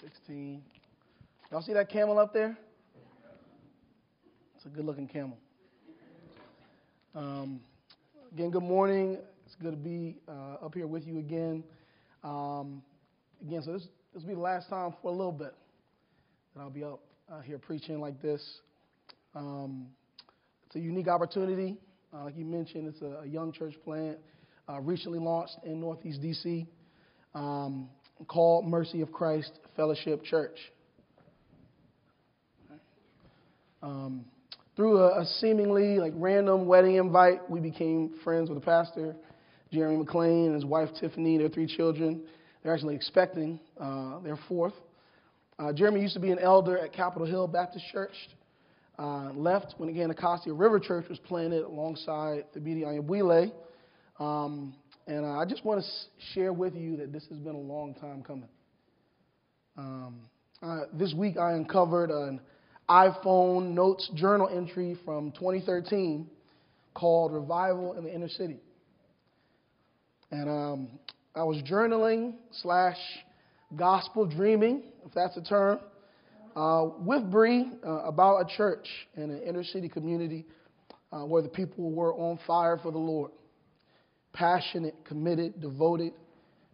Sixteen. Y'all see that camel up there? It's a good-looking camel. Um, again, good morning. It's good to be uh, up here with you again. Um, again, so this this will be the last time for a little bit that I'll be up uh, here preaching like this. Um, it's a unique opportunity. Uh, like you mentioned, it's a, a young church plant uh, recently launched in Northeast DC um, called Mercy of Christ Fellowship Church. Um, through a, a, seemingly like random wedding invite, we became friends with the pastor, Jeremy McLean, and his wife Tiffany, their three children. They're actually expecting uh, their fourth. Uh, Jeremy used to be an elder at Capitol Hill Baptist Church. Uh, left when again Anacostia River Church was planted alongside Thabiti Anyabwile. Um, and uh, I just want to share with you that this has been a long time coming. Um, uh, this week I uncovered an iPhone notes journal entry from 2013 called Revival in the Inner City. And um, I was journaling slash gospel dreaming, if that's a term, uh, with Bree uh, about a church in an inner city community uh, where the people were on fire for the Lord. Passionate, committed, devoted,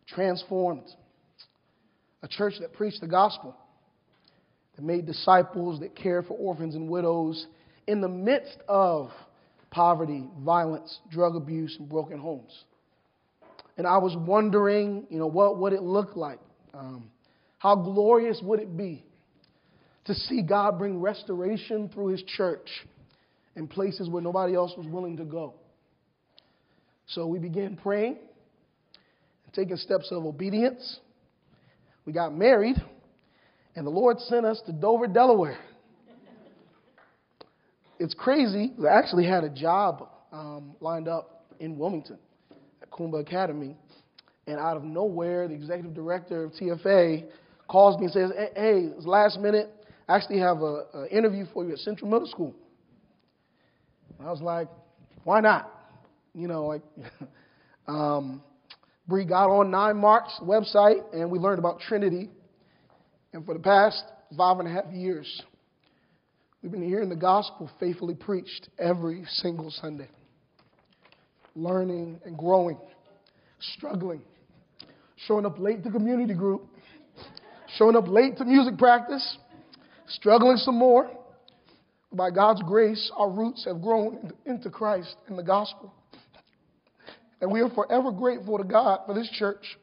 transformed. A church that preached the gospel, that made disciples, that cared for orphans and widows in the midst of poverty, violence, drug abuse, and broken homes. And I was wondering, you know, what would it look like? Um, how glorious would it be to see God bring restoration through His church in places where nobody else was willing to go? So we began praying and taking steps of obedience. We got married, and the Lord sent us to Dover, Delaware. It's crazy. I actually had a job um, lined up in Wilmington at Kuumba Academy. And out of nowhere, the executive director of TFA calls me and says, Hey, it's last minute. I actually have an interview for you at Central Middle School. And I was like, Why not? You know, like, um, Bree got on Nine Marks website and we learned about Trinity. And for the past five and a half years, we've been hearing the gospel faithfully preached every single Sunday learning and growing, struggling, showing up late to community group, showing up late to music practice, struggling some more. By God's grace, our roots have grown into Christ and the gospel. And we are forever grateful to God for this church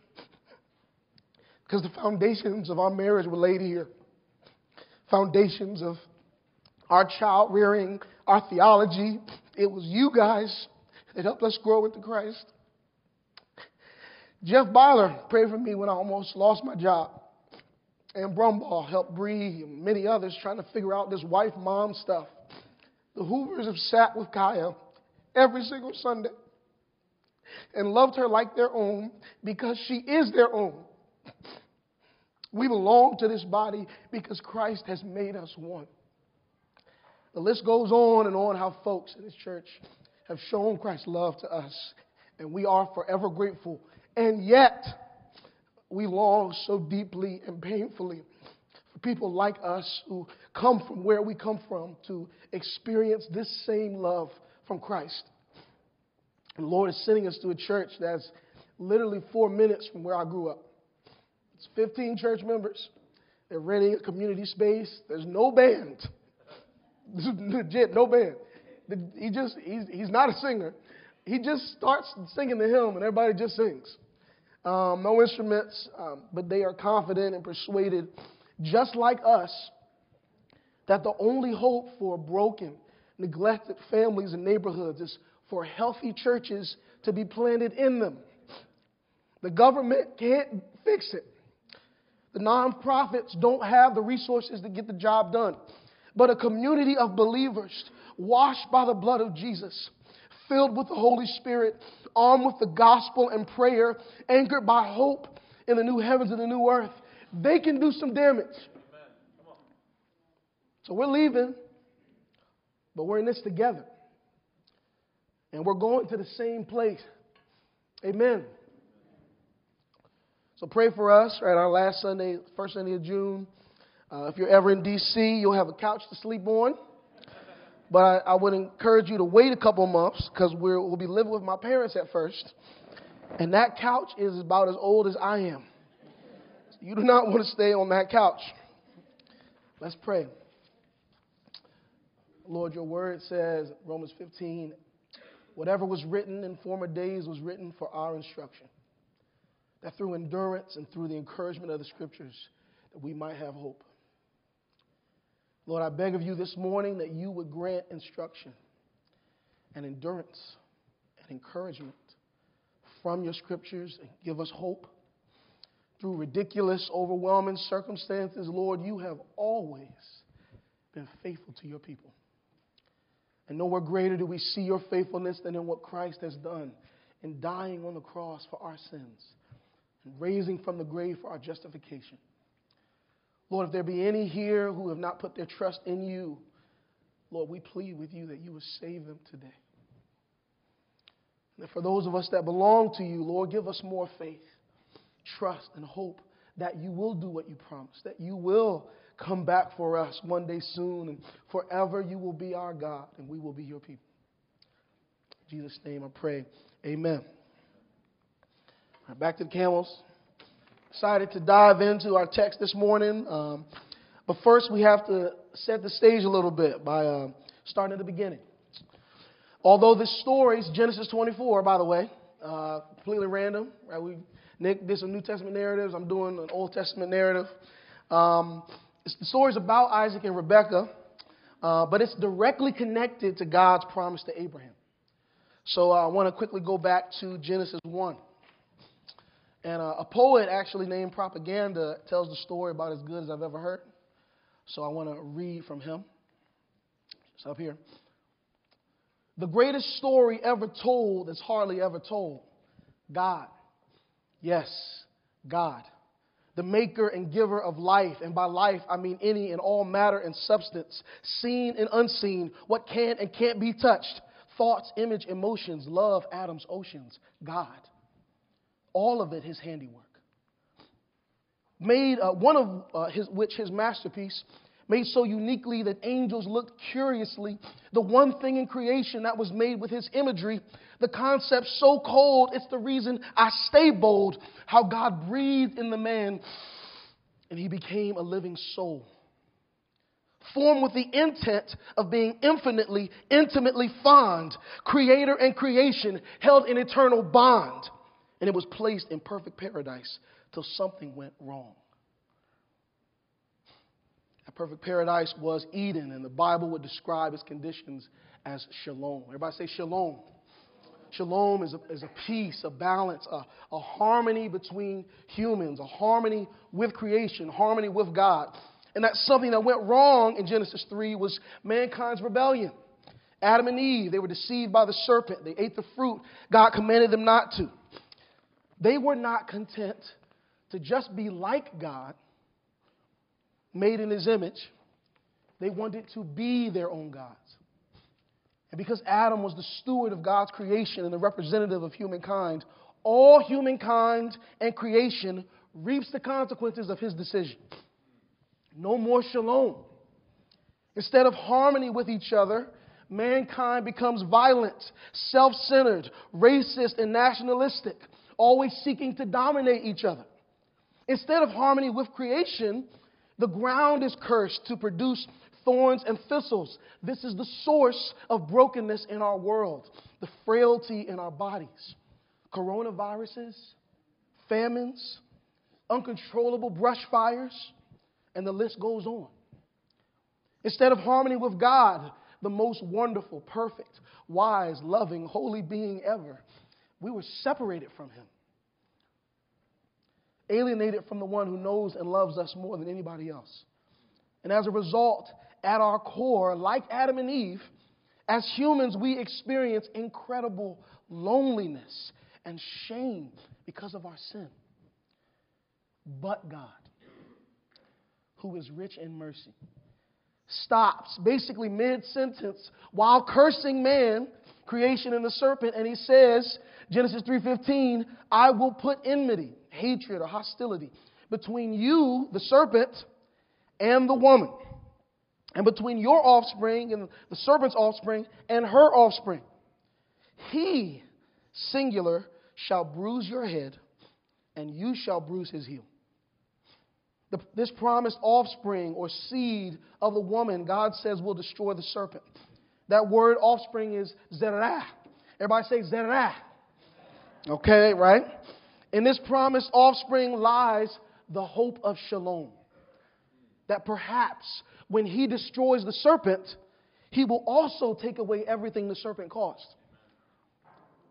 because the foundations of our marriage were laid here. Foundations of our child rearing, our theology. It was you guys that helped us grow into Christ. Jeff Byler prayed for me when I almost lost my job. And Brumball helped Bree and many others trying to figure out this wife mom stuff. The Hoovers have sat with Kaya every single Sunday and loved her like their own because she is their own. We belong to this body because Christ has made us one. The list goes on and on how folks in this church have shown Christ's love to us, and we are forever grateful. And yet, we long so deeply and painfully for people like us who come from where we come from to experience this same love from Christ. The Lord is sending us to a church that's literally four minutes from where I grew up. It's 15 church members. They're renting a community space. There's no band. Legit, no band. He just, he's, he's not a singer. He just starts singing the hymn and everybody just sings. Um, no instruments, um, but they are confident and persuaded, just like us, that the only hope for broken, neglected families and neighborhoods is for healthy churches to be planted in them. The government can't fix it. The nonprofits don't have the resources to get the job done. But a community of believers washed by the blood of Jesus, filled with the Holy Spirit, armed with the gospel and prayer, anchored by hope in the new heavens and the new earth, they can do some damage. So we're leaving, but we're in this together. And we're going to the same place. Amen. So pray for us, right? Our last Sunday, first Sunday of June. Uh, if you're ever in D.C., you'll have a couch to sleep on. But I, I would encourage you to wait a couple months because we'll be living with my parents at first. And that couch is about as old as I am. You do not want to stay on that couch. Let's pray. Lord, your word says, Romans 15, whatever was written in former days was written for our instruction. That through endurance and through the encouragement of the scriptures, that we might have hope. Lord, I beg of you this morning that you would grant instruction and endurance and encouragement from your scriptures and give us hope. Through ridiculous, overwhelming circumstances, Lord, you have always been faithful to your people. And nowhere greater do we see your faithfulness than in what Christ has done in dying on the cross for our sins and raising from the grave for our justification. Lord, if there be any here who have not put their trust in you, Lord, we plead with you that you would save them today. And for those of us that belong to you, Lord, give us more faith, trust, and hope that you will do what you promised, that you will come back for us one day soon, and forever you will be our God, and we will be your people. In Jesus' name I pray. Amen. Right, back to the camels. Excited to dive into our text this morning. Um, but first, we have to set the stage a little bit by uh, starting at the beginning. Although this story is Genesis 24, by the way, uh, completely random. Right? We Nick did some New Testament narratives. I'm doing an Old Testament narrative. Um, the story is about Isaac and Rebekah, uh, but it's directly connected to God's promise to Abraham. So uh, I want to quickly go back to Genesis 1. And uh, a poet actually named Propaganda tells the story about as good as I've ever heard. So I want to read from him. It's up here. The greatest story ever told is hardly ever told God. Yes, God. The maker and giver of life. And by life, I mean any and all matter and substance, seen and unseen, what can and can't be touched, thoughts, image, emotions, love, atoms, oceans. God all of it his handiwork. Made uh, one of uh, his, which his masterpiece, made so uniquely that angels looked curiously. The one thing in creation that was made with his imagery, the concept so cold, it's the reason I stay bold. How God breathed in the man and he became a living soul. Formed with the intent of being infinitely, intimately fond, creator and creation held in eternal bond and it was placed in perfect paradise till something went wrong. That perfect paradise was Eden, and the Bible would describe its conditions as shalom. Everybody say shalom. Shalom is a, is a peace, a balance, a, a harmony between humans, a harmony with creation, harmony with God. And that's something that went wrong in Genesis 3 was mankind's rebellion. Adam and Eve, they were deceived by the serpent. They ate the fruit God commanded them not to. They were not content to just be like God, made in his image. They wanted to be their own gods. And because Adam was the steward of God's creation and the representative of humankind, all humankind and creation reaps the consequences of his decision. No more shalom. Instead of harmony with each other, mankind becomes violent, self centered, racist, and nationalistic always seeking to dominate each other. Instead of harmony with creation, the ground is cursed to produce thorns and thistles. This is the source of brokenness in our world, the frailty in our bodies. Coronaviruses, famines, uncontrollable brush fires, and the list goes on. Instead of harmony with God, the most wonderful, perfect, wise, loving, holy being ever, we were separated from him, alienated from the one who knows and loves us more than anybody else. And as a result, at our core, like Adam and Eve, as humans, we experience incredible loneliness and shame because of our sin. But God, who is rich in mercy, stops basically mid sentence while cursing man creation and the serpent, and he says, Genesis 3:15, I will put enmity, hatred or hostility between you, the serpent, and the woman, and between your offspring and the serpent's offspring and her offspring. He, singular, shall bruise your head, and you shall bruise his heel. The, this promised offspring or seed of the woman, God says, will destroy the serpent. That word offspring is zerah. Everybody say zerah. Okay, right? In this promised offspring lies the hope of shalom. That perhaps when he destroys the serpent, he will also take away everything the serpent caused.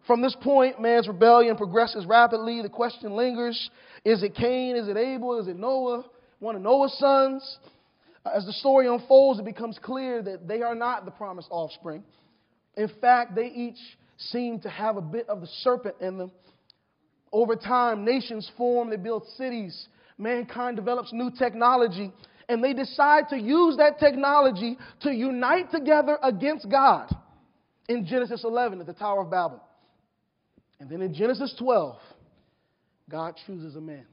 From this point, man's rebellion progresses rapidly. The question lingers is it Cain? Is it Abel? Is it Noah? One of Noah's sons? As the story unfolds, it becomes clear that they are not the promised offspring. In fact, they each seem to have a bit of the serpent in them. Over time, nations form, they build cities, mankind develops new technology, and they decide to use that technology to unite together against God in Genesis 11 at the Tower of Babel. And then in Genesis 12, God chooses a man.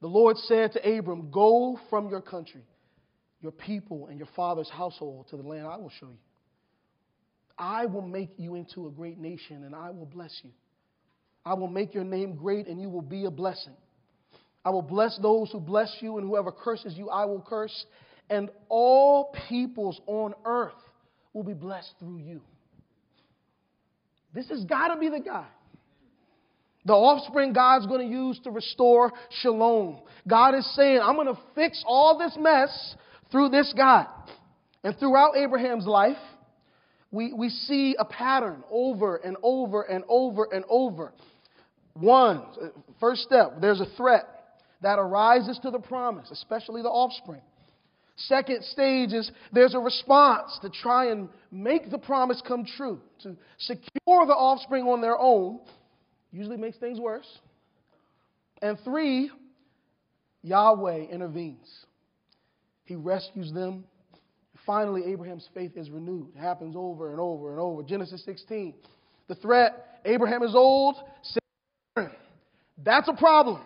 The Lord said to Abram, Go from your country, your people, and your father's household to the land I will show you. I will make you into a great nation, and I will bless you. I will make your name great, and you will be a blessing. I will bless those who bless you, and whoever curses you, I will curse. And all peoples on earth will be blessed through you. This has got to be the guy. The offspring God's going to use to restore shalom. God is saying, I'm going to fix all this mess through this guy. And throughout Abraham's life, we, we see a pattern over and over and over and over. One, first step, there's a threat that arises to the promise, especially the offspring. Second stage is there's a response to try and make the promise come true, to secure the offspring on their own, usually makes things worse. And three, Yahweh intervenes. He rescues them. Finally, Abraham's faith is renewed. It happens over and over and over. Genesis 16. The threat Abraham is old. That's a problem.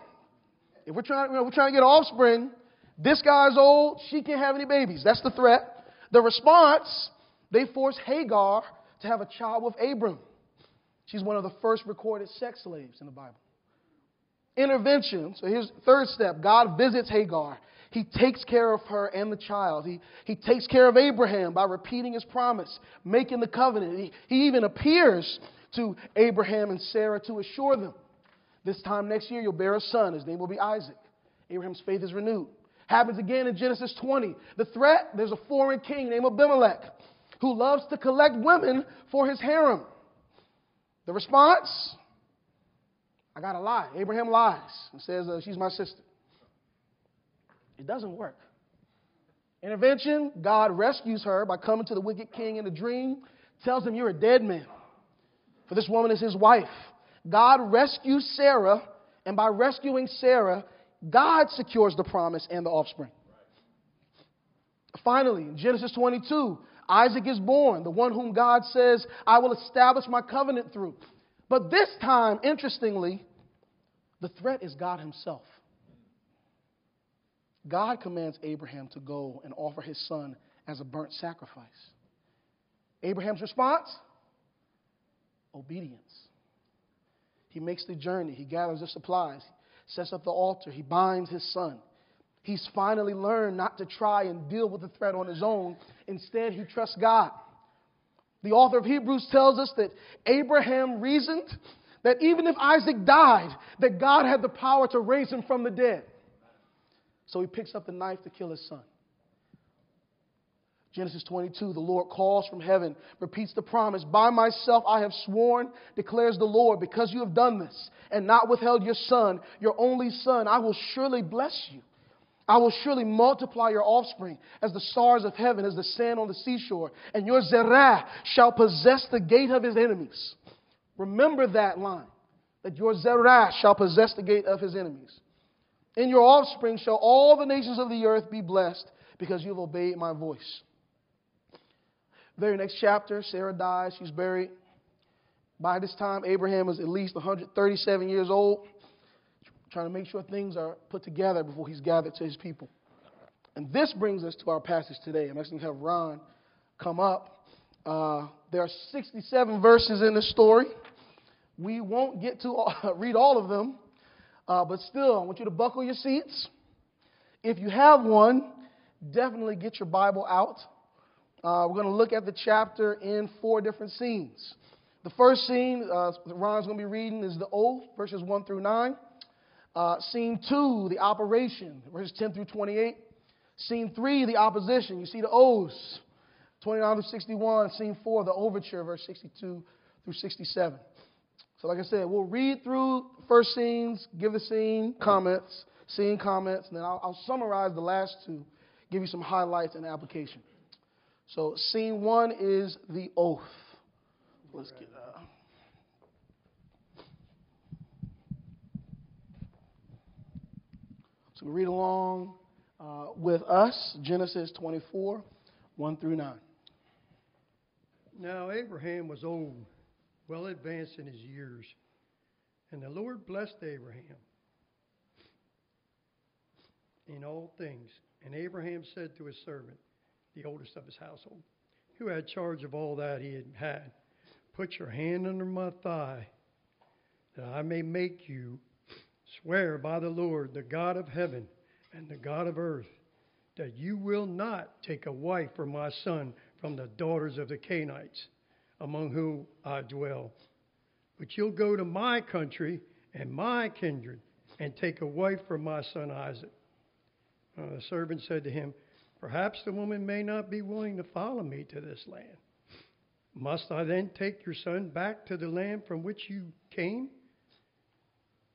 If we're trying, you know, we're trying to get offspring, this guy's old, she can't have any babies. That's the threat. The response, they force Hagar to have a child with Abram. She's one of the first recorded sex slaves in the Bible. Intervention. So here's third step God visits Hagar. He takes care of her and the child. He, he takes care of Abraham by repeating his promise, making the covenant. He, he even appears to Abraham and Sarah to assure them this time next year you'll bear a son. His name will be Isaac. Abraham's faith is renewed. Happens again in Genesis 20. The threat there's a foreign king named Abimelech who loves to collect women for his harem. The response I got to lie. Abraham lies and says, uh, She's my sister. It doesn't work. Intervention God rescues her by coming to the wicked king in a dream, tells him, You're a dead man. For this woman is his wife. God rescues Sarah, and by rescuing Sarah, God secures the promise and the offspring. Finally, in Genesis 22, Isaac is born, the one whom God says, I will establish my covenant through. But this time, interestingly, the threat is God Himself. God commands Abraham to go and offer his son as a burnt sacrifice. Abraham's response? Obedience. He makes the journey, he gathers the supplies, sets up the altar, he binds his son. He's finally learned not to try and deal with the threat on his own. Instead, he trusts God. The author of Hebrews tells us that Abraham reasoned that even if Isaac died, that God had the power to raise him from the dead. So he picks up the knife to kill his son. Genesis 22, the Lord calls from heaven, repeats the promise By myself I have sworn, declares the Lord, because you have done this and not withheld your son, your only son, I will surely bless you. I will surely multiply your offspring as the stars of heaven, as the sand on the seashore, and your Zerah shall possess the gate of his enemies. Remember that line, that your Zerah shall possess the gate of his enemies. In your offspring shall all the nations of the earth be blessed because you have obeyed my voice. Very next chapter, Sarah dies. She's buried. By this time, Abraham is at least 137 years old, trying to make sure things are put together before he's gathered to his people. And this brings us to our passage today. I'm actually going to have Ron come up. Uh, there are 67 verses in this story. We won't get to all, read all of them, uh, but still, I want you to buckle your seats. If you have one, definitely get your Bible out. Uh, we're going to look at the chapter in four different scenes. The first scene uh, Ron's going to be reading is the oath, verses 1 through 9. Uh, scene 2, the operation, verses 10 through 28. Scene 3, the opposition. You see the oaths, 29 through 61. Scene 4, the overture, verse 62 through 67. So, like I said, we'll read through first scenes, give the scene comments, scene comments, and then I'll, I'll summarize the last two, give you some highlights and application. So, scene one is the oath. Let's get. Uh, so, read along uh, with us Genesis 24, 1 through 9. Now, Abraham was old, well advanced in his years, and the Lord blessed Abraham in all things. And Abraham said to his servant, the oldest of his household, who had charge of all that he had had, Put your hand under my thigh, that I may make you swear by the Lord, the God of heaven and the God of earth, that you will not take a wife for my son from the daughters of the Canaanites, among whom I dwell. But you'll go to my country and my kindred and take a wife for my son Isaac. Uh, the servant said to him, Perhaps the woman may not be willing to follow me to this land. Must I then take your son back to the land from which you came?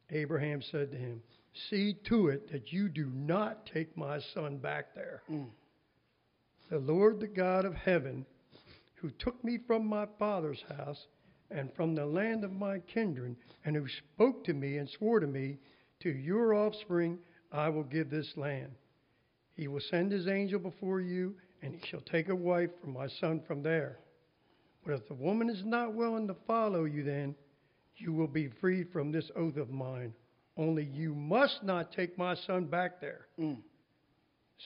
Abraham said to him, See to it that you do not take my son back there. Mm. The Lord, the God of heaven, who took me from my father's house and from the land of my kindred, and who spoke to me and swore to me, To your offspring I will give this land. He will send his angel before you, and he shall take a wife for my son from there. But if the woman is not willing to follow you, then you will be freed from this oath of mine. Only you must not take my son back there. Mm.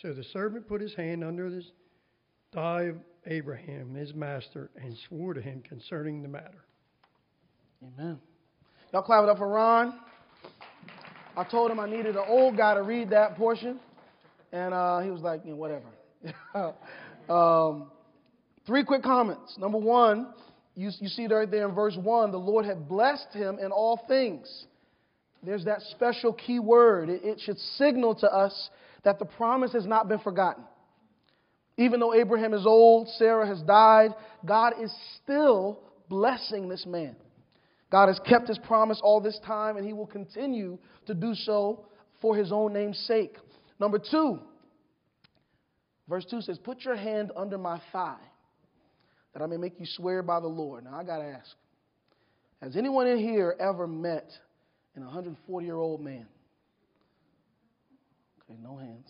So the servant put his hand under the thigh Abraham, his master, and swore to him concerning the matter. Amen. Y'all clap it up for Ron. I told him I needed an old guy to read that portion. And uh, he was like, you know, whatever. um, three quick comments. Number one, you, you see it right there in verse 1 the Lord had blessed him in all things. There's that special key word. It, it should signal to us that the promise has not been forgotten. Even though Abraham is old, Sarah has died, God is still blessing this man. God has kept his promise all this time, and he will continue to do so for his own name's sake. Number two, verse 2 says, Put your hand under my thigh, that I may make you swear by the Lord. Now, I got to ask Has anyone in here ever met an 140 year old man? Okay, no hands.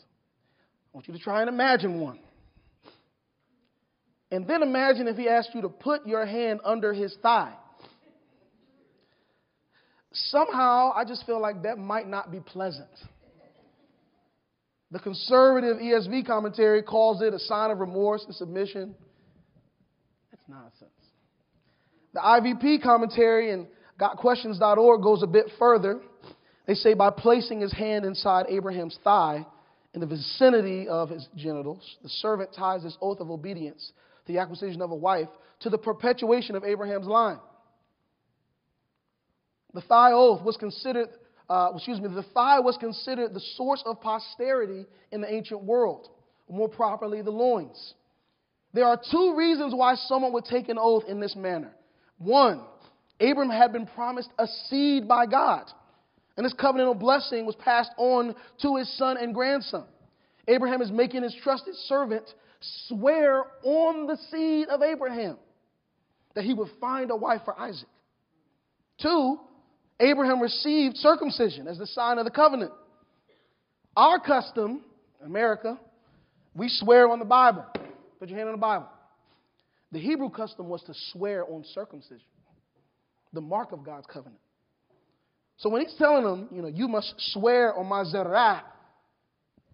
I want you to try and imagine one. And then imagine if he asked you to put your hand under his thigh. Somehow, I just feel like that might not be pleasant. The conservative ESV commentary calls it a sign of remorse and submission. That's nonsense. The IVP commentary and GotQuestions.org goes a bit further. They say by placing his hand inside Abraham's thigh in the vicinity of his genitals, the servant ties his oath of obedience the acquisition of a wife to the perpetuation of Abraham's line. The thigh oath was considered uh, excuse me, the thigh was considered the source of posterity in the ancient world, more properly, the loins. There are two reasons why someone would take an oath in this manner. One, Abram had been promised a seed by God, and this covenantal blessing was passed on to his son and grandson. Abraham is making his trusted servant swear on the seed of Abraham that he would find a wife for Isaac. Two, Abraham received circumcision as the sign of the covenant. Our custom, America, we swear on the Bible. Put your hand on the Bible. The Hebrew custom was to swear on circumcision, the mark of God's covenant. So when he's telling them, you know, you must swear on my zerah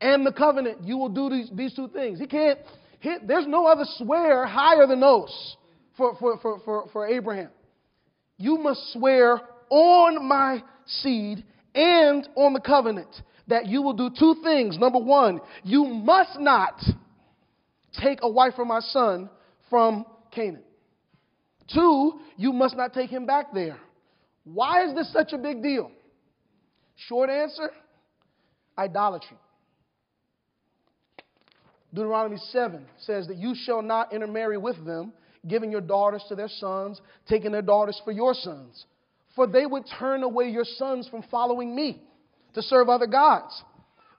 and the covenant, you will do these, these two things. He can't, he, there's no other swear higher than those for, for, for, for, for Abraham. You must swear on my seed and on the covenant that you will do two things. Number one, you must not take a wife for my son from Canaan. Two, you must not take him back there. Why is this such a big deal? Short answer idolatry. Deuteronomy 7 says that you shall not intermarry with them, giving your daughters to their sons, taking their daughters for your sons. For they would turn away your sons from following me to serve other gods.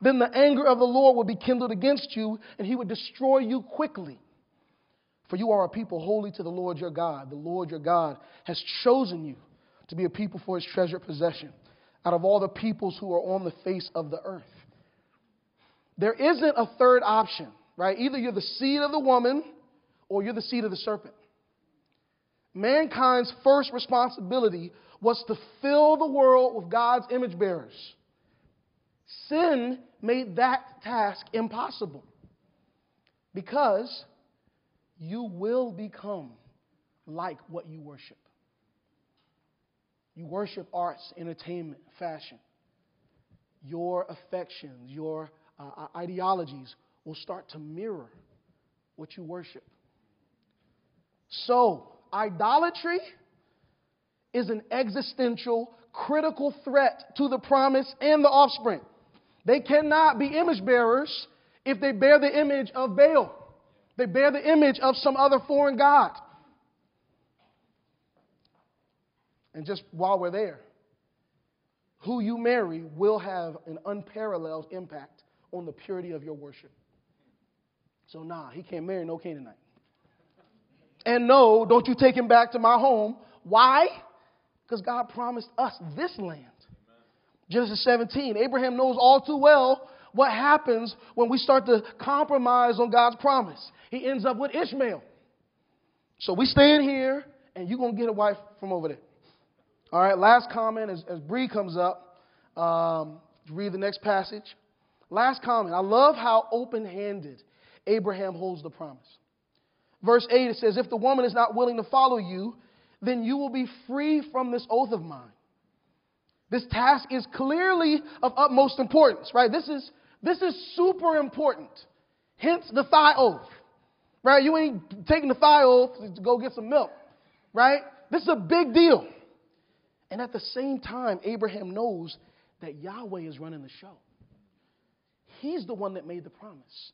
Then the anger of the Lord will be kindled against you, and he would destroy you quickly. For you are a people holy to the Lord your God. The Lord your God has chosen you to be a people for his treasured possession out of all the peoples who are on the face of the earth. There isn't a third option, right? Either you're the seed of the woman or you're the seed of the serpent. Mankind's first responsibility was to fill the world with God's image bearers. Sin made that task impossible because you will become like what you worship. You worship arts, entertainment, fashion. Your affections, your uh, ideologies will start to mirror what you worship. So, idolatry is an existential, critical threat to the promise and the offspring. They cannot be image bearers if they bear the image of Baal. They bear the image of some other foreign god. And just while we're there, who you marry will have an unparalleled impact on the purity of your worship. So, nah, he can't marry no Canaanite. And no, don't you take him back to my home. Why? Because God promised us this land. Genesis 17. Abraham knows all too well what happens when we start to compromise on God's promise. He ends up with Ishmael. So we stay in here, and you're going to get a wife from over there. All right, last comment as, as Bree comes up. Um, read the next passage. Last comment. I love how open handed Abraham holds the promise. Verse 8 it says, If the woman is not willing to follow you, then you will be free from this oath of mine. This task is clearly of utmost importance, right? This is, this is super important. Hence the thigh oath, right? You ain't taking the thigh oath to go get some milk, right? This is a big deal. And at the same time, Abraham knows that Yahweh is running the show. He's the one that made the promise.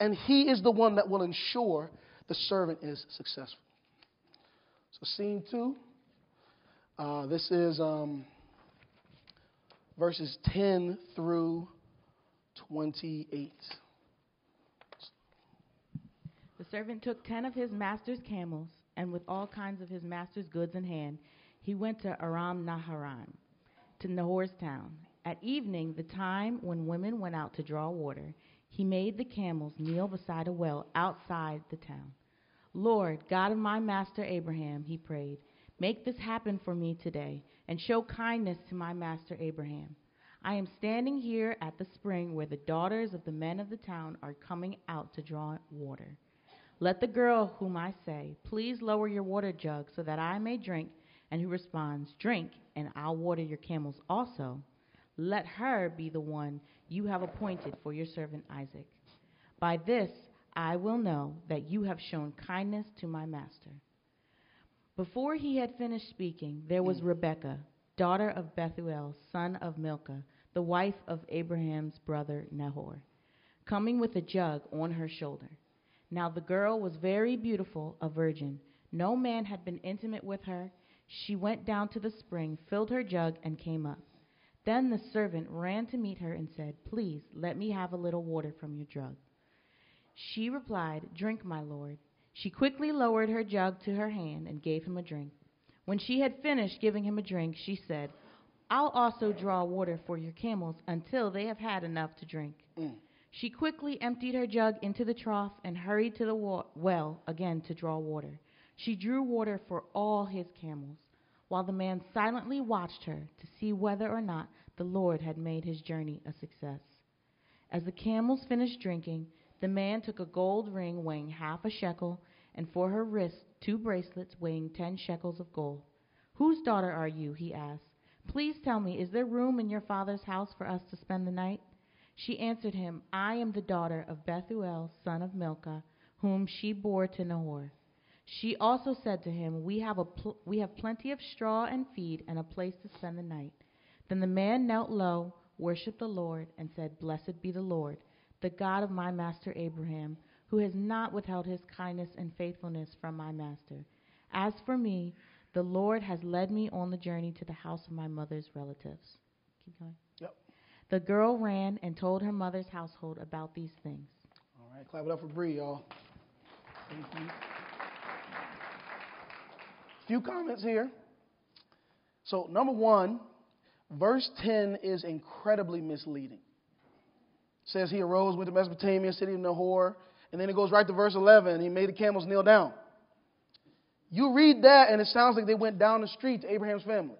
And he is the one that will ensure the servant is successful. So, scene two. Uh, this is um, verses 10 through 28. The servant took ten of his master's camels, and with all kinds of his master's goods in hand, he went to Aram Naharaim, to Nahor's town. At evening, the time when women went out to draw water, he made the camels kneel beside a well outside the town. Lord, God of my master Abraham, he prayed, make this happen for me today, and show kindness to my master Abraham. I am standing here at the spring where the daughters of the men of the town are coming out to draw water. Let the girl whom I say, Please lower your water jug so that I may drink and who responds, Drink, and I'll water your camels also, let her be the one you have appointed for your servant Isaac. By this I will know that you have shown kindness to my master. Before he had finished speaking, there was mm. Rebekah, daughter of Bethuel, son of Milcah, the wife of Abraham's brother Nahor, coming with a jug on her shoulder. Now the girl was very beautiful, a virgin. No man had been intimate with her she went down to the spring, filled her jug, and came up. Then the servant ran to meet her and said, Please, let me have a little water from your jug. She replied, Drink, my lord. She quickly lowered her jug to her hand and gave him a drink. When she had finished giving him a drink, she said, I'll also draw water for your camels until they have had enough to drink. Mm. She quickly emptied her jug into the trough and hurried to the wa- well again to draw water. She drew water for all his camels, while the man silently watched her to see whether or not the Lord had made his journey a success. As the camels finished drinking, the man took a gold ring weighing half a shekel, and for her wrist two bracelets weighing ten shekels of gold. Whose daughter are you? he asked. Please tell me, is there room in your father's house for us to spend the night? She answered him, I am the daughter of Bethuel, son of Milcah, whom she bore to Nahor. She also said to him, we have, a pl- we have plenty of straw and feed and a place to spend the night. Then the man knelt low, worshipped the Lord, and said, Blessed be the Lord, the God of my master Abraham, who has not withheld his kindness and faithfulness from my master. As for me, the Lord has led me on the journey to the house of my mother's relatives. Keep going. Yep. The girl ran and told her mother's household about these things. All right, clap it up for Bree, y'all. Thank you. Few comments here. So, number one, verse 10 is incredibly misleading. It says he arose, went to Mesopotamia, city of Nahor, and then it goes right to verse 11. He made the camels kneel down. You read that, and it sounds like they went down the street to Abraham's family.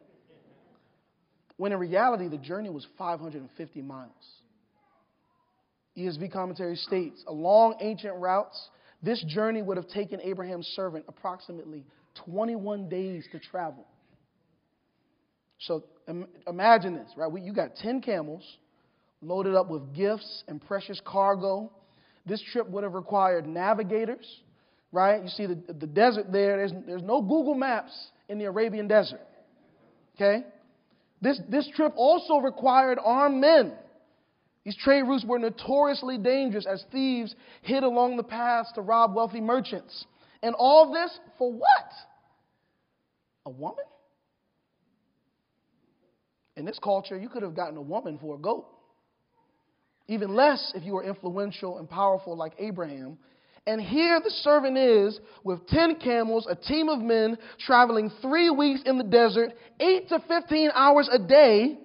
When in reality, the journey was 550 miles. ESV commentary states along ancient routes, this journey would have taken Abraham's servant approximately 21 days to travel. So Im- imagine this, right? We, you got 10 camels loaded up with gifts and precious cargo. This trip would have required navigators, right? You see the, the desert there, there's, there's no Google Maps in the Arabian desert. Okay? This, this trip also required armed men. These trade routes were notoriously dangerous as thieves hid along the paths to rob wealthy merchants. And all this for what? A woman? In this culture, you could have gotten a woman for a goat. Even less if you were influential and powerful like Abraham. And here the servant is with 10 camels, a team of men traveling three weeks in the desert, 8 to 15 hours a day.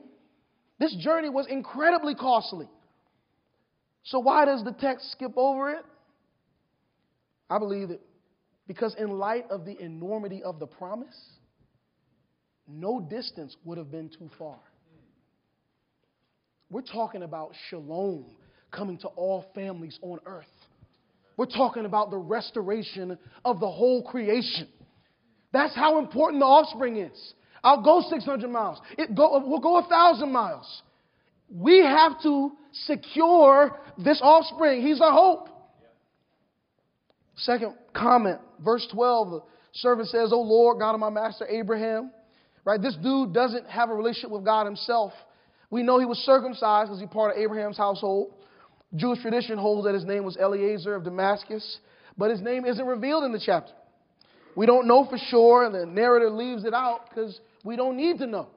This journey was incredibly costly. So, why does the text skip over it? I believe that because, in light of the enormity of the promise, no distance would have been too far. We're talking about shalom coming to all families on earth. We're talking about the restoration of the whole creation. That's how important the offspring is. I'll go 600 miles. It go, we'll go 1,000 miles. We have to secure this offspring. He's our hope. Second comment, verse 12, the servant says, O Lord, God of my master Abraham. Right? This dude doesn't have a relationship with God himself. We know he was circumcised because he's part of Abraham's household. Jewish tradition holds that his name was Eliezer of Damascus, but his name isn't revealed in the chapter. We don't know for sure, and the narrator leaves it out because we don't need to know.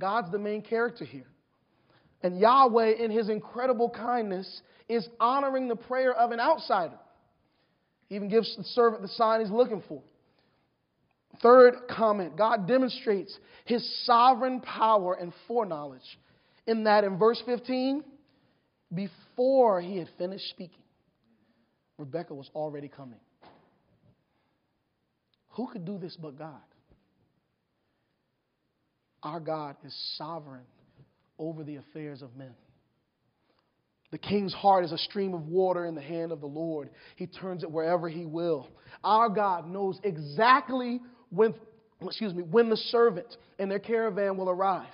God's the main character here. And Yahweh, in his incredible kindness, is honoring the prayer of an outsider. He even gives the servant the sign he's looking for. Third comment God demonstrates his sovereign power and foreknowledge in that in verse 15, before he had finished speaking, Rebecca was already coming. Who could do this but God? Our God is sovereign over the affairs of men. The king's heart is a stream of water in the hand of the Lord. He turns it wherever he will. Our God knows exactly when, excuse me, when the servant and their caravan will arrive.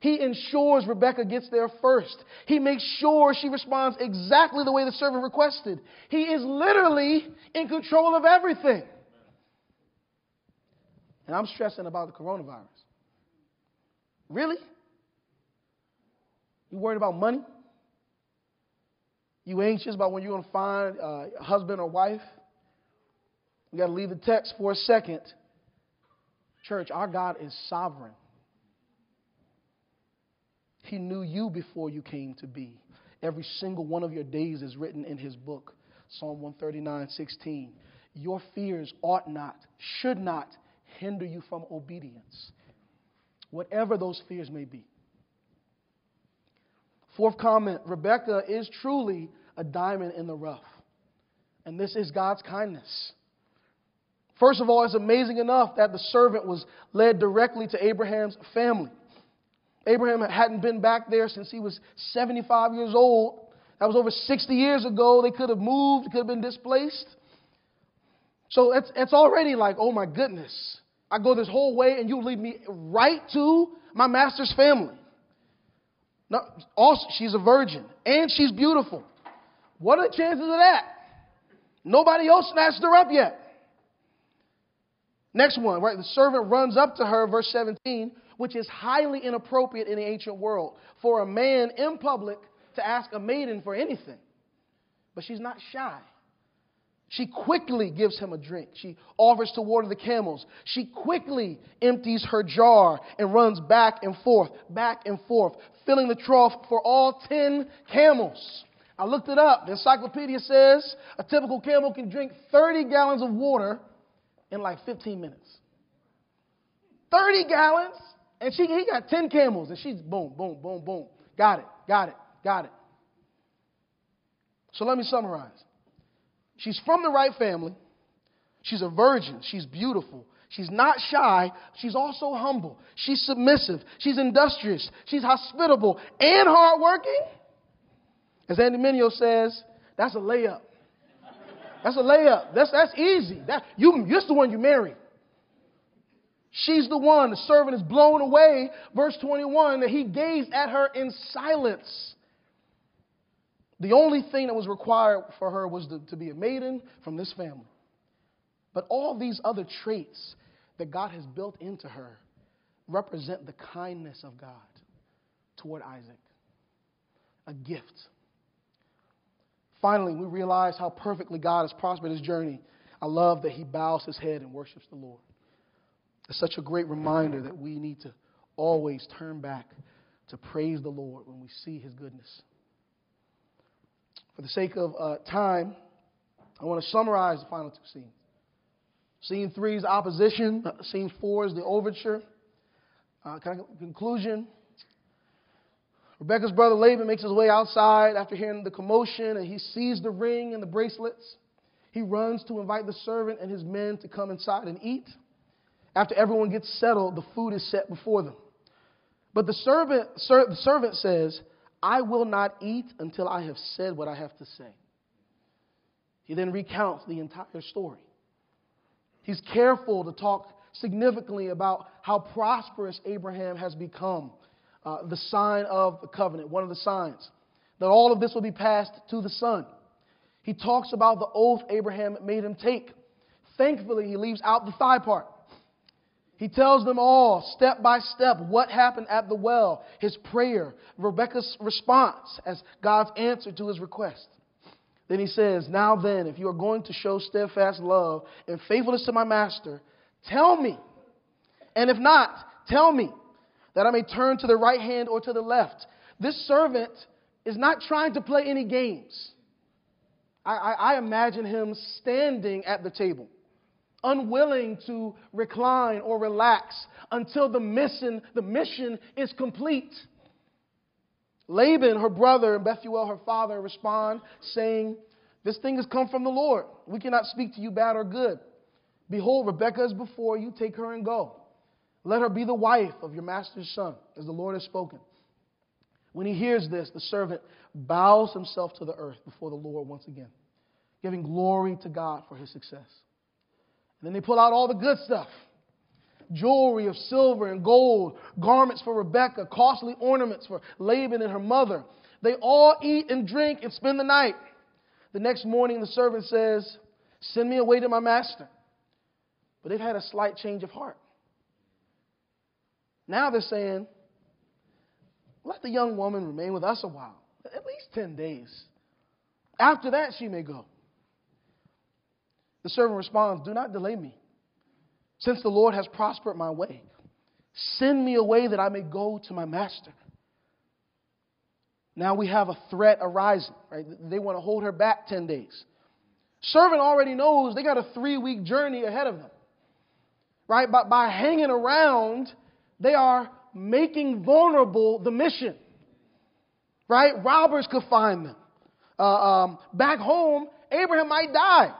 He ensures Rebecca gets there first. He makes sure she responds exactly the way the servant requested. He is literally in control of everything. And I'm stressing about the coronavirus. Really? You worried about money? You anxious about when you're going to find a husband or wife? We got to leave the text for a second. Church, our God is sovereign. He knew you before you came to be. Every single one of your days is written in his book. Psalm 139, 16. Your fears ought not, should not hinder you from obedience, whatever those fears may be. Fourth comment Rebecca is truly a diamond in the rough. And this is God's kindness. First of all, it's amazing enough that the servant was led directly to Abraham's family. Abraham hadn't been back there since he was 75 years old. That was over 60 years ago. They could have moved, could have been displaced. So it's, it's already like, oh my goodness. I go this whole way and you lead me right to my master's family. No, also, she's a virgin and she's beautiful. What are the chances of that? Nobody else snatched her up yet. Next one, right? The servant runs up to her, verse 17, which is highly inappropriate in the ancient world for a man in public to ask a maiden for anything. But she's not shy. She quickly gives him a drink. She offers to water the camels. She quickly empties her jar and runs back and forth, back and forth, filling the trough for all 10 camels. I looked it up. The encyclopedia says a typical camel can drink 30 gallons of water in like 15 minutes. 30 gallons, and she, he got 10 camels, and she's boom, boom, boom, boom. Got it, got it, got it. So let me summarize. She's from the right family. She's a virgin. She's beautiful. She's not shy. She's also humble. She's submissive. She's industrious. She's hospitable and hardworking. As Andy Mineo says, that's a layup. That's a layup. That's, that's easy. That, you, you're the one you marry. She's the one. The servant is blown away. Verse 21 that he gazed at her in silence. The only thing that was required for her was to, to be a maiden from this family. But all these other traits that God has built into her represent the kindness of God toward Isaac. A gift. Finally, we realize how perfectly God has prospered his journey. I love that he bows his head and worships the Lord. It's such a great reminder that we need to always turn back to praise the Lord when we see his goodness. For the sake of uh, time, I want to summarize the final two scenes. Scene three is opposition. Scene four is the overture. Uh, kind of conclusion. Rebecca's brother Laban makes his way outside after hearing the commotion, and he sees the ring and the bracelets. He runs to invite the servant and his men to come inside and eat. After everyone gets settled, the food is set before them. But the servant, ser- the servant says, I will not eat until I have said what I have to say. He then recounts the entire story. He's careful to talk significantly about how prosperous Abraham has become, uh, the sign of the covenant, one of the signs, that all of this will be passed to the son. He talks about the oath Abraham made him take. Thankfully, he leaves out the thigh part. He tells them all, step by step, what happened at the well, his prayer, Rebecca's response as God's answer to his request. Then he says, Now then, if you are going to show steadfast love and faithfulness to my master, tell me. And if not, tell me that I may turn to the right hand or to the left. This servant is not trying to play any games. I, I, I imagine him standing at the table unwilling to recline or relax until the mission, the mission is complete. Laban, her brother, and Bethuel, her father, respond saying, This thing has come from the Lord. We cannot speak to you bad or good. Behold, Rebekah is before you. Take her and go. Let her be the wife of your master's son, as the Lord has spoken. When he hears this, the servant bows himself to the earth before the Lord once again, giving glory to God for his success. And then they pull out all the good stuff jewelry of silver and gold, garments for Rebekah, costly ornaments for Laban and her mother. They all eat and drink and spend the night. The next morning, the servant says, Send me away to my master. But they've had a slight change of heart. Now they're saying, Let the young woman remain with us a while, at least 10 days. After that, she may go. The servant responds, Do not delay me, since the Lord has prospered my way. Send me away that I may go to my master. Now we have a threat arising, right? They want to hold her back 10 days. Servant already knows they got a three week journey ahead of them, right? But by hanging around, they are making vulnerable the mission. right? Robbers could find them. Uh, um, back home, Abraham might die.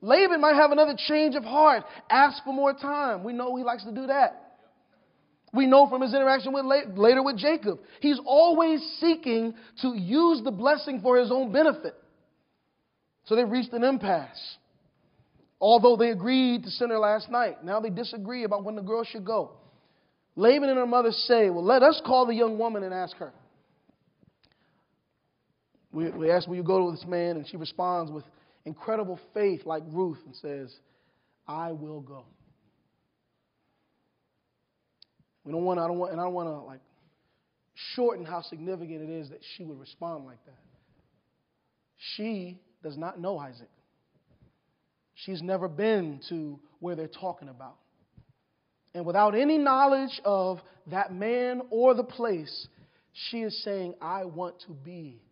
Laban might have another change of heart, ask for more time. We know he likes to do that. We know from his interaction with later with Jacob. He's always seeking to use the blessing for his own benefit. So they reached an impasse. Although they agreed to send her last night, now they disagree about when the girl should go. Laban and her mother say, Well, let us call the young woman and ask her. We, we ask, Will you go to this man? And she responds with incredible faith, like Ruth, and says, I will go. We don't want I don't want and I don't want to like shorten how significant it is that she would respond like that. She does not know Isaac. She's never been to where they're talking about. And without any knowledge of that man or the place, she is saying, I want to be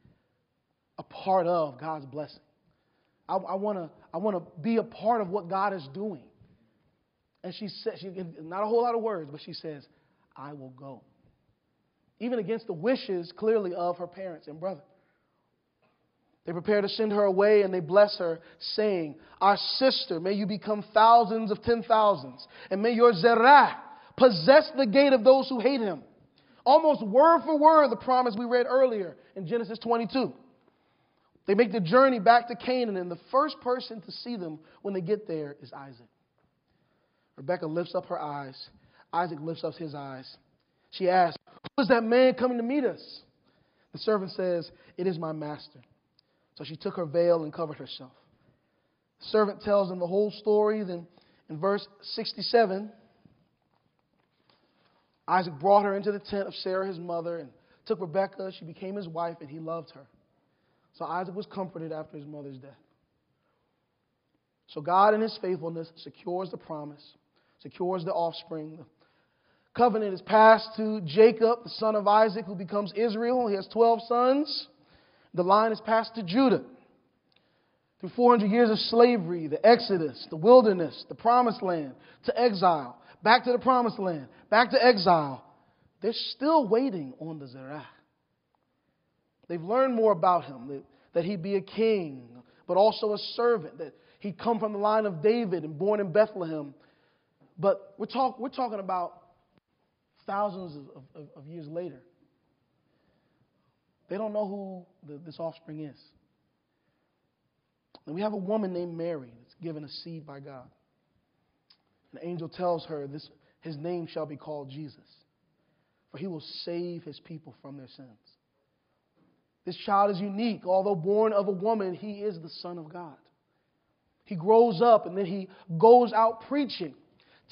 a part of God's blessing. I, I want to I wanna be a part of what God is doing. And she said, she, not a whole lot of words, but she says, I will go. Even against the wishes, clearly, of her parents and brother. They prepare to send her away and they bless her, saying, Our sister, may you become thousands of ten thousands, and may your Zerah possess the gate of those who hate him. Almost word for word, the promise we read earlier in Genesis 22. They make the journey back to Canaan, and the first person to see them when they get there is Isaac. Rebecca lifts up her eyes. Isaac lifts up his eyes. She asks, Who is that man coming to meet us? The servant says, It is my master. So she took her veil and covered herself. The servant tells them the whole story. Then in verse 67, Isaac brought her into the tent of Sarah, his mother, and took Rebekah. She became his wife, and he loved her. So Isaac was comforted after his mother's death. So God, in his faithfulness, secures the promise, secures the offspring. The covenant is passed to Jacob, the son of Isaac, who becomes Israel. He has 12 sons. The line is passed to Judah. Through 400 years of slavery, the Exodus, the wilderness, the promised land, to exile, back to the promised land, back to exile, they're still waiting on the Zerah. They've learned more about him, that, that he'd be a king, but also a servant, that he'd come from the line of David and born in Bethlehem. But we're, talk, we're talking about thousands of, of, of years later. They don't know who the, this offspring is. And we have a woman named Mary that's given a seed by God. An angel tells her, this, His name shall be called Jesus, for he will save his people from their sins. This child is unique. Although born of a woman, he is the Son of God. He grows up and then he goes out preaching,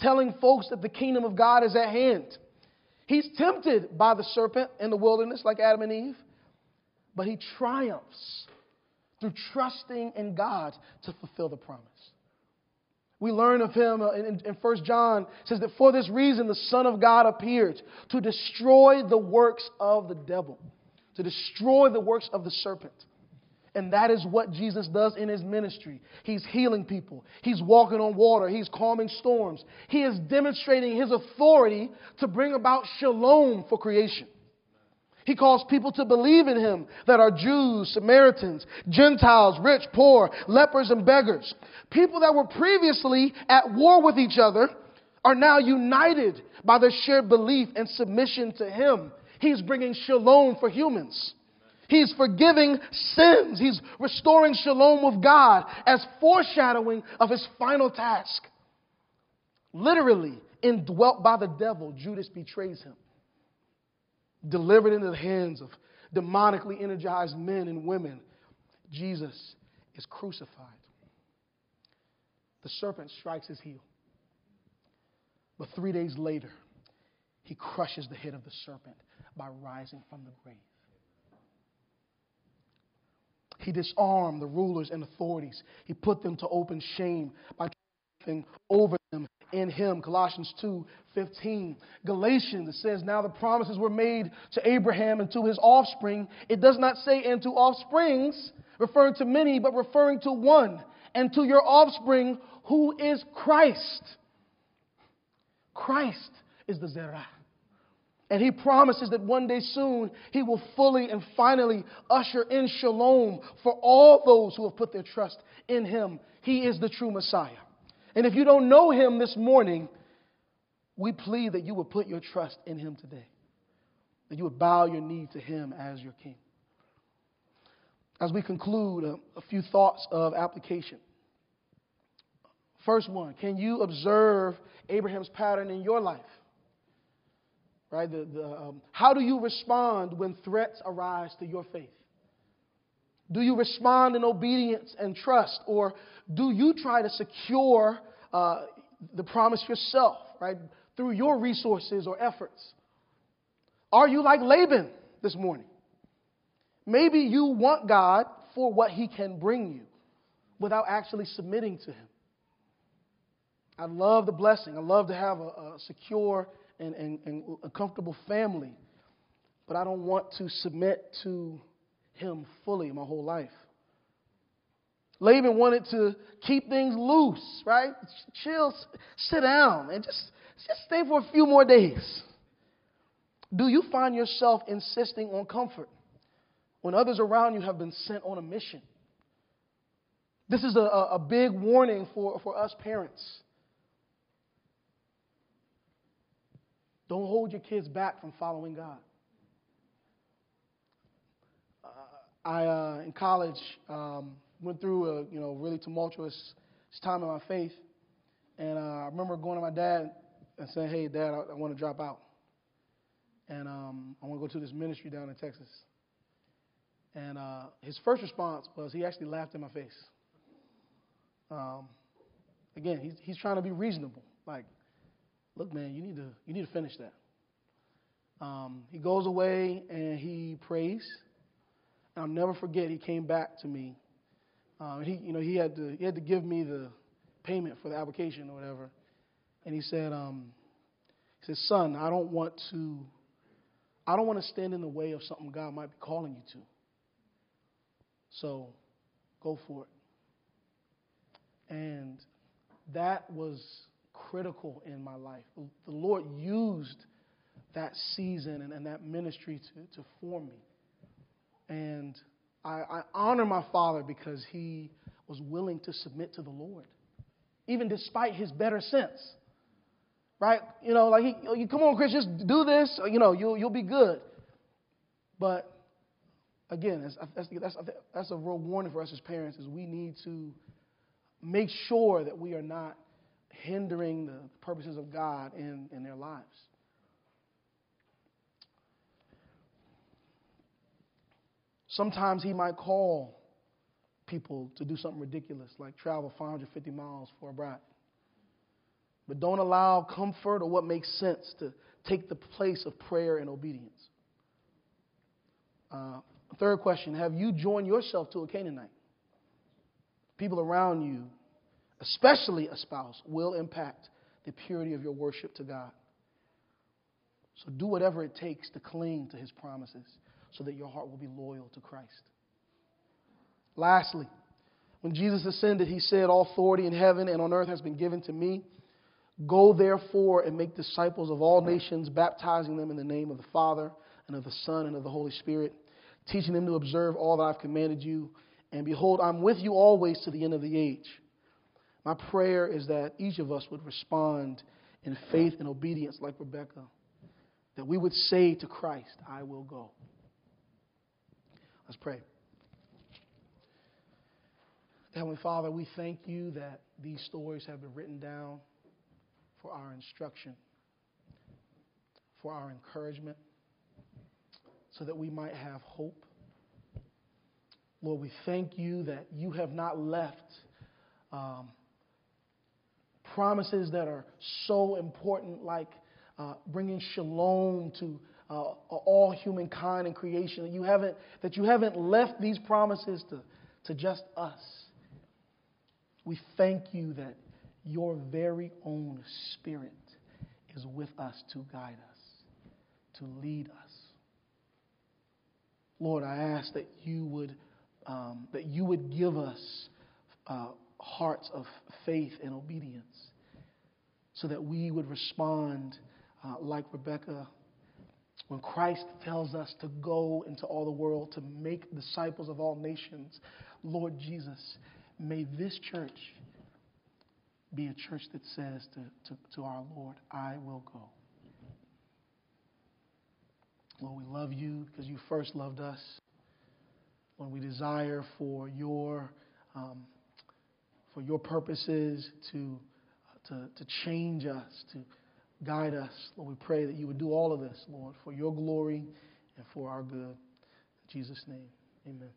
telling folks that the kingdom of God is at hand. He's tempted by the serpent in the wilderness, like Adam and Eve but he triumphs through trusting in God to fulfill the promise. We learn of him uh, in, in 1 John says that for this reason the Son of God appeared to destroy the works of the devil, to destroy the works of the serpent. And that is what Jesus does in his ministry. He's healing people. He's walking on water. He's calming storms. He is demonstrating his authority to bring about shalom for creation. He calls people to believe in him that are Jews, Samaritans, Gentiles, rich, poor, lepers, and beggars. People that were previously at war with each other are now united by their shared belief and submission to him. He's bringing shalom for humans. He's forgiving sins. He's restoring shalom with God as foreshadowing of his final task. Literally, indwelt by the devil, Judas betrays him delivered into the hands of demonically energized men and women, Jesus is crucified. The serpent strikes his heel. But three days later, he crushes the head of the serpent by rising from the grave. He disarmed the rulers and authorities. He put them to open shame by triumphing over in him. Colossians 2 15. Galatians, it says, Now the promises were made to Abraham and to his offspring. It does not say, and to offsprings, referring to many, but referring to one, and to your offspring, who is Christ. Christ is the Zerah. And he promises that one day soon he will fully and finally usher in shalom for all those who have put their trust in him. He is the true Messiah. And if you don't know him this morning, we plead that you would put your trust in him today, that you would bow your knee to him as your king. As we conclude, a, a few thoughts of application. First one, can you observe Abraham's pattern in your life? Right? The, the, um, how do you respond when threats arise to your faith? Do you respond in obedience and trust, or do you try to secure uh, the promise yourself, right, through your resources or efforts? Are you like Laban this morning? Maybe you want God for what he can bring you without actually submitting to him. I love the blessing. I love to have a, a secure and, and, and a comfortable family, but I don't want to submit to him fully my whole life. Laban wanted to keep things loose, right? Chill, sit down, and just, just stay for a few more days. Do you find yourself insisting on comfort when others around you have been sent on a mission? This is a, a big warning for, for us parents. Don't hold your kids back from following God. Uh, I, uh, in college, um, went through a you know really tumultuous time in my faith, and uh, I remember going to my dad and saying, "Hey, Dad, I, I want to drop out, and um, I want to go to this ministry down in Texas." And uh, his first response was he actually laughed in my face. Um, again, he's, he's trying to be reasonable. Like, look, man, you need to you need to finish that. Um, he goes away and he prays. I'll never forget. He came back to me. Um, he, you know, he had to he had to give me the payment for the application or whatever. And he said, um, he said, son, I don't want to, I don't want to stand in the way of something God might be calling you to. So, go for it. And that was critical in my life. The Lord used that season and, and that ministry to, to form me. And I, I honor my father because he was willing to submit to the Lord, even despite his better sense. Right? You know, like, he, you come on, Chris, just do this, you know, you'll, you'll be good. But again, that's, that's, that's, that's a real warning for us as parents is we need to make sure that we are not hindering the purposes of God in, in their lives. Sometimes he might call people to do something ridiculous, like travel 550 miles for a bride. But don't allow comfort or what makes sense to take the place of prayer and obedience. Uh, third question Have you joined yourself to a Canaanite? People around you especially a spouse, will impact the purity of your worship to God. So do whatever it takes to cling to his promises so that your heart will be loyal to Christ. Lastly, when Jesus ascended, he said, All authority in heaven and on earth has been given to me. Go therefore and make disciples of all nations, baptizing them in the name of the Father and of the Son and of the Holy Spirit, teaching them to observe all that I've commanded you. And behold, I'm with you always to the end of the age. My prayer is that each of us would respond in faith and obedience like Rebecca, that we would say to Christ, I will go. Let's pray. Heavenly Father, we thank you that these stories have been written down for our instruction, for our encouragement, so that we might have hope. Lord, we thank you that you have not left um, promises that are so important, like uh, bringing shalom to uh, all humankind and creation. That you haven't that you haven't left these promises to, to just us. We thank you that your very own Spirit is with us to guide us, to lead us. Lord, I ask that you would um, that you would give us uh, hearts of faith and obedience so that we would respond uh, like Rebecca when Christ tells us to go into all the world to make disciples of all nations, Lord Jesus, may this church be a church that says to, to, to our Lord, I will go. Lord, we love you because you first loved us. Lord, we desire for your, um, for your purposes to, to, to change us, to guide us. Lord, we pray that you would do all of this, Lord, for your glory and for our good. In Jesus' name, amen.